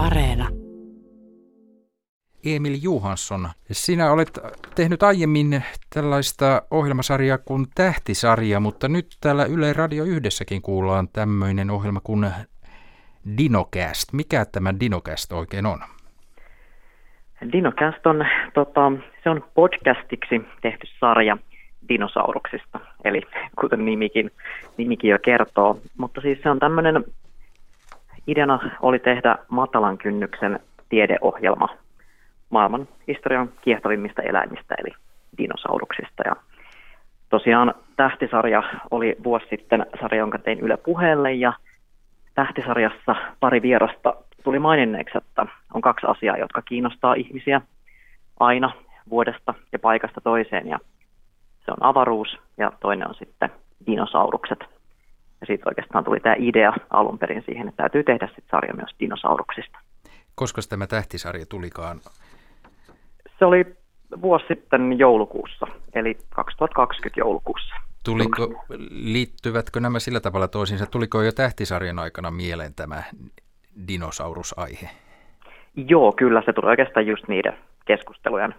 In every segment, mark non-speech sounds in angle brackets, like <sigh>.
Areena. Emil Johansson, sinä olet tehnyt aiemmin tällaista ohjelmasarjaa kuin Tähtisarja, mutta nyt täällä Yle Radio yhdessäkin kuullaan tämmöinen ohjelma kuin Dinocast. Mikä tämä Dinocast oikein on? Dinocast on, tota, se on podcastiksi tehty sarja dinosauruksista, eli kuten nimikin, nimikin jo kertoo. Mutta siis se on tämmöinen, ideana oli tehdä matalan kynnyksen tiedeohjelma maailman historian kiehtovimmista eläimistä, eli dinosauruksista. Ja tosiaan Tähtisarja oli vuosi sitten sarja, jonka tein Yle puheelle, ja Tähtisarjassa pari vierasta tuli maininneeksi, että on kaksi asiaa, jotka kiinnostaa ihmisiä aina vuodesta ja paikasta toiseen, ja se on avaruus, ja toinen on sitten dinosaurukset. Ja siitä oikeastaan tuli tämä idea alun perin siihen, että täytyy tehdä sitten sarja myös dinosauruksista. Koska tämä tähtisarja tulikaan se oli vuosi sitten joulukuussa, eli 2020 joulukuussa. Tuliko, liittyvätkö nämä sillä tavalla toisiinsa? Tuliko jo tähtisarjan aikana mieleen tämä dinosaurusaihe? Joo, kyllä se tuli oikeastaan just niiden keskustelujen,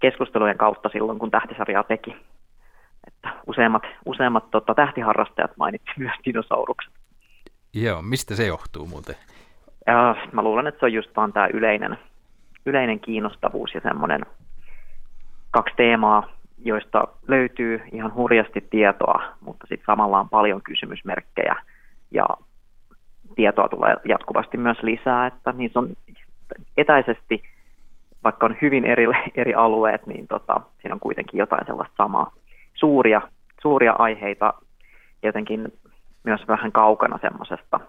keskustelujen kautta silloin, kun tähtisarjaa teki. Että useimmat useimmat tota, tähtiharrastajat mainitsi myös dinosaurukset. Joo, mistä se johtuu muuten? Ja, mä luulen, että se on just vaan tämä yleinen, yleinen kiinnostavuus ja semmoinen kaksi teemaa, joista löytyy ihan hurjasti tietoa, mutta sitten samalla on paljon kysymysmerkkejä ja tietoa tulee jatkuvasti myös lisää, että niissä on etäisesti, vaikka on hyvin eri, eri alueet, niin tota, siinä on kuitenkin jotain sellaista samaa. Suuria, suuria aiheita, jotenkin myös vähän kaukana semmoisesta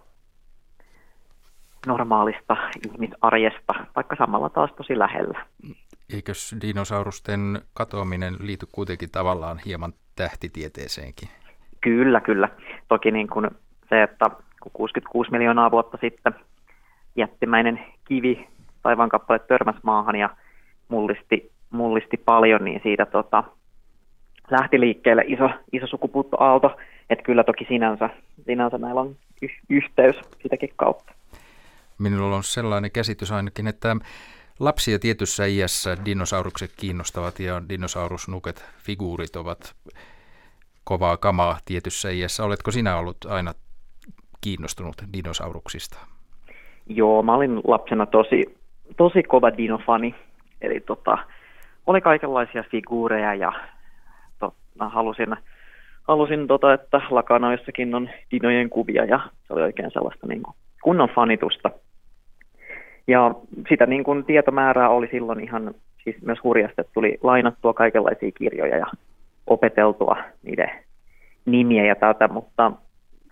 normaalista ihmisarjesta, vaikka samalla taas tosi lähellä. Eikös dinosaurusten katoaminen liity kuitenkin tavallaan hieman tähtitieteeseenkin? Kyllä, kyllä. Toki niin kuin se, että kun 66 miljoonaa vuotta sitten jättimäinen kivi taivaankappale törmäsi maahan ja mullisti, mullisti paljon, niin siitä tota, lähti liikkeelle iso, iso sukupuuttoaalto. Että kyllä toki sinänsä, sinänsä näillä on y- yhteys sitäkin kautta. Minulla on sellainen käsitys ainakin, että lapsia tietyssä iässä dinosaurukset kiinnostavat ja dinosaurusnuket, figuurit ovat kovaa kamaa tietyssä iässä. Oletko sinä ollut aina kiinnostunut dinosauruksista? Joo, mä olin lapsena tosi, tosi kova dinofani. Eli tota, oli kaikenlaisia figuureja ja mä halusin, halusin tota, että lakanoissakin on dinojen kuvia ja se oli oikein sellaista niin kuin kunnon fanitusta. Ja sitä niin kuin tietomäärää oli silloin ihan siis myös hurjasti, että tuli lainattua kaikenlaisia kirjoja ja opeteltua niiden nimiä ja tätä, mutta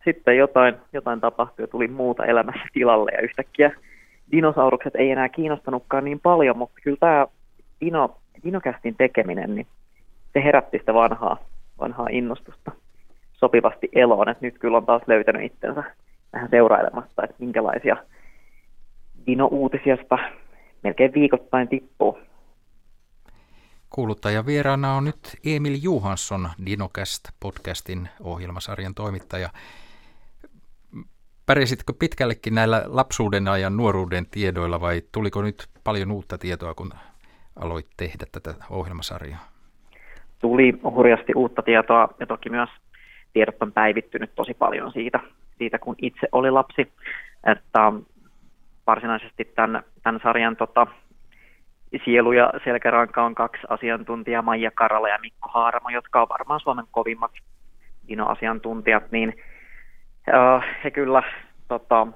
sitten jotain, jotain tapahtui ja tuli muuta elämässä tilalle ja yhtäkkiä dinosaurukset ei enää kiinnostanutkaan niin paljon, mutta kyllä tämä dino, dinokästin tekeminen, niin se herätti sitä vanhaa, vanhaa innostusta sopivasti eloon, että nyt kyllä on taas löytänyt itsensä vähän seurailemassa, että minkälaisia – Dino-uutisista melkein viikoittain tippuu. Kuuluttaja vieraana on nyt Emil Johansson, Dinocast-podcastin ohjelmasarjan toimittaja. Pärjäsitkö pitkällekin näillä lapsuuden ajan nuoruuden tiedoilla vai tuliko nyt paljon uutta tietoa, kun aloit tehdä tätä ohjelmasarjaa? Tuli hurjasti uutta tietoa ja toki myös tiedot on päivittynyt tosi paljon siitä, siitä kun itse oli lapsi. Että varsinaisesti tämän, tämän sarjan tota, sielu ja selkäranka on kaksi asiantuntijaa, Maija Karala ja Mikko Haaramo, jotka on varmaan Suomen kovimmat dino-asiantuntijat, niin uh, he kyllä tota,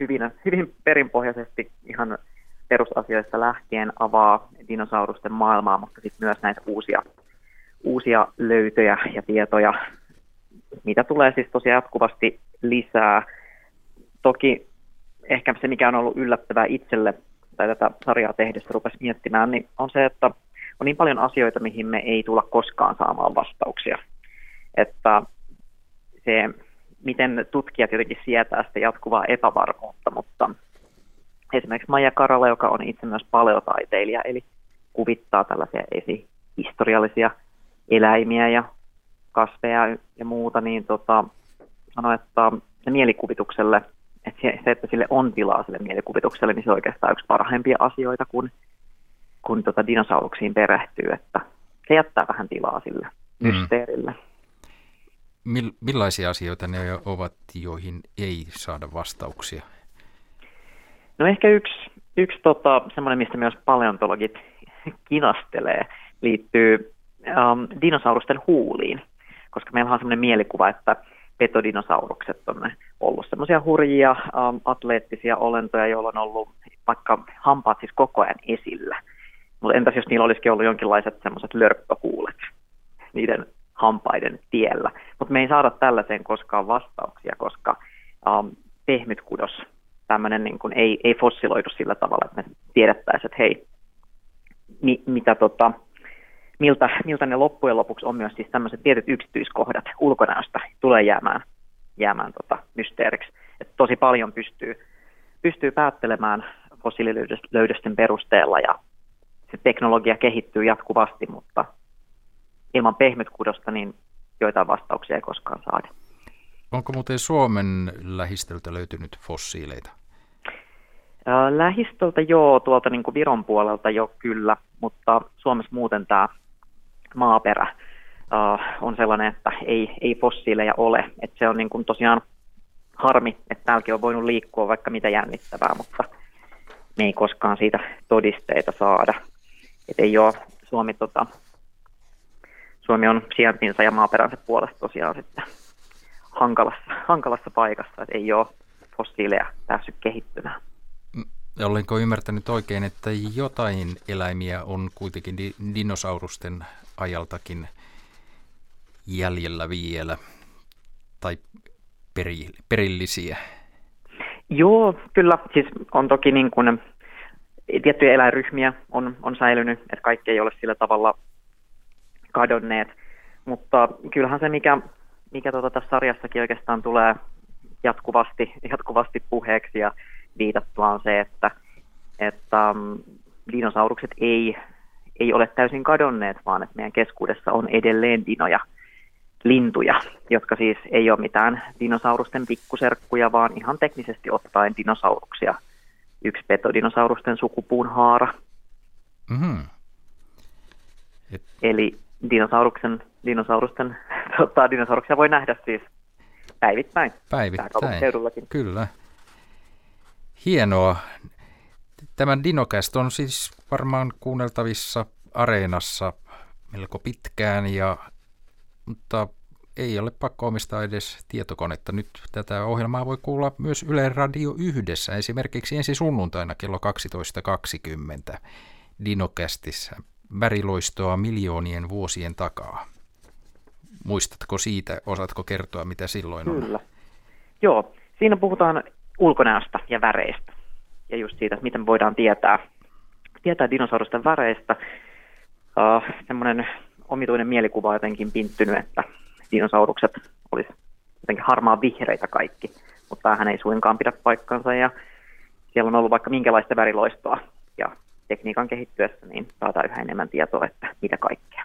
hyvin, hyvin perinpohjaisesti ihan perusasioista lähtien avaa dinosaurusten maailmaa, mutta sitten myös näitä uusia, uusia löytöjä ja tietoja, mitä tulee siis tosiaan jatkuvasti lisää. Toki ehkä se, mikä on ollut yllättävää itselle tai tätä sarjaa tehdessä rupesi miettimään, niin on se, että on niin paljon asioita, mihin me ei tulla koskaan saamaan vastauksia. Että se, miten tutkijat jotenkin sietää sitä jatkuvaa epävarmuutta, mutta esimerkiksi Maija Karala, joka on itse myös paleotaiteilija, eli kuvittaa tällaisia esihistoriallisia eläimiä ja kasveja ja muuta, niin tota, sanoi, että se mielikuvitukselle että se, se, että sille on tilaa sille mielikuvitukselle, niin se on oikeastaan yksi parhaimpia asioita, kun, kun tota dinosauruksiin perehtyy, että se jättää vähän tilaa sille mm. mysteerille. Millaisia asioita ne ovat, joihin ei saada vastauksia? No ehkä yksi, yksi tota, semmoinen, mistä myös paleontologit kinastelee, liittyy um, dinosaurusten huuliin, koska meillä on semmoinen mielikuva, että petodinosaurukset on ollut semmoisia hurjia um, atleettisia olentoja, joilla on ollut vaikka hampaat siis koko ajan esillä. Mutta entäs jos niillä olisikin ollut jonkinlaiset semmoiset lörppöhuulet niiden hampaiden tiellä. Mutta me ei saada tällaiseen koskaan vastauksia, koska um, pehmyt kudos tämmöinen niin ei, ei fossiloidu sillä tavalla, että me tiedettäisiin, että hei, mi, mitä tota, miltä, miltä ne loppujen lopuksi on myös siis tämmöiset tietyt yksityiskohdat ulkonäöstä tulee jäämään, jäämään tota, mysteeriksi. Et tosi paljon pystyy, pystyy päättelemään fossiililöydösten perusteella ja se teknologia kehittyy jatkuvasti, mutta ilman pehmytkudosta niin joitain vastauksia ei koskaan saada. Onko muuten Suomen lähistöltä löytynyt fossiileita? Lähistöltä joo, tuolta niin kuin Viron puolelta jo kyllä, mutta Suomessa muuten tämä maaperä on sellainen, että ei, ei fossiileja ole. Että se on niin kuin tosiaan harmi, että täälläkin on voinut liikkua vaikka mitä jännittävää, mutta me ei koskaan siitä todisteita saada. Et ei ole Suomi, tota, Suomi on sijaintinsa ja maaperänsä puolesta tosiaan sitten hankalassa, hankalassa paikassa, että ei ole fossiileja päässyt kehittymään. Olenko ymmärtänyt oikein, että jotain eläimiä on kuitenkin di- dinosaurusten ajaltakin jäljellä vielä tai peri- perillisiä? Joo, kyllä. Siis on toki niin kuin, tiettyjä eläinryhmiä on, on säilynyt, että kaikki ei ole sillä tavalla kadonneet. Mutta kyllähän se, mikä, mikä tuota tässä sarjassakin oikeastaan tulee jatkuvasti, jatkuvasti puheeksi ja viitattua on se, että, että um, dinosaurukset ei, ei ole täysin kadonneet, vaan että meidän keskuudessa on edelleen dinoja, lintuja, jotka siis ei ole mitään dinosaurusten pikkuserkkuja, vaan ihan teknisesti ottaen dinosauruksia. Yksi petodinosaurusten sukupuun haara. Mm-hmm. Et... Eli dinosauruksen, dinosaurusten, <laughs> tota, dinosauruksia voi nähdä siis päivittäin. Päivittäin, kyllä. Hienoa. Tämän Dinocast on siis varmaan kuunneltavissa areenassa melko pitkään, ja, mutta ei ole pakko omistaa edes tietokonetta. Nyt tätä ohjelmaa voi kuulla myös Yle Radio yhdessä, esimerkiksi ensi sunnuntaina kello 12.20 Dinocastissa. Väriloistoa miljoonien vuosien takaa. Muistatko siitä, osaatko kertoa, mitä silloin on? Kyllä. Joo, siinä puhutaan ulkonäöstä ja väreistä. Ja just siitä, että miten voidaan tietää, tietää dinosaurusten väreistä. Uh, Semmoinen omituinen mielikuva jotenkin pinttynyt, että dinosaurukset olisi jotenkin harmaa vihreitä kaikki, mutta tämähän ei suinkaan pidä paikkansa ja siellä on ollut vaikka minkälaista väriloistoa ja tekniikan kehittyessä niin saadaan yhä enemmän tietoa, että mitä kaikkea.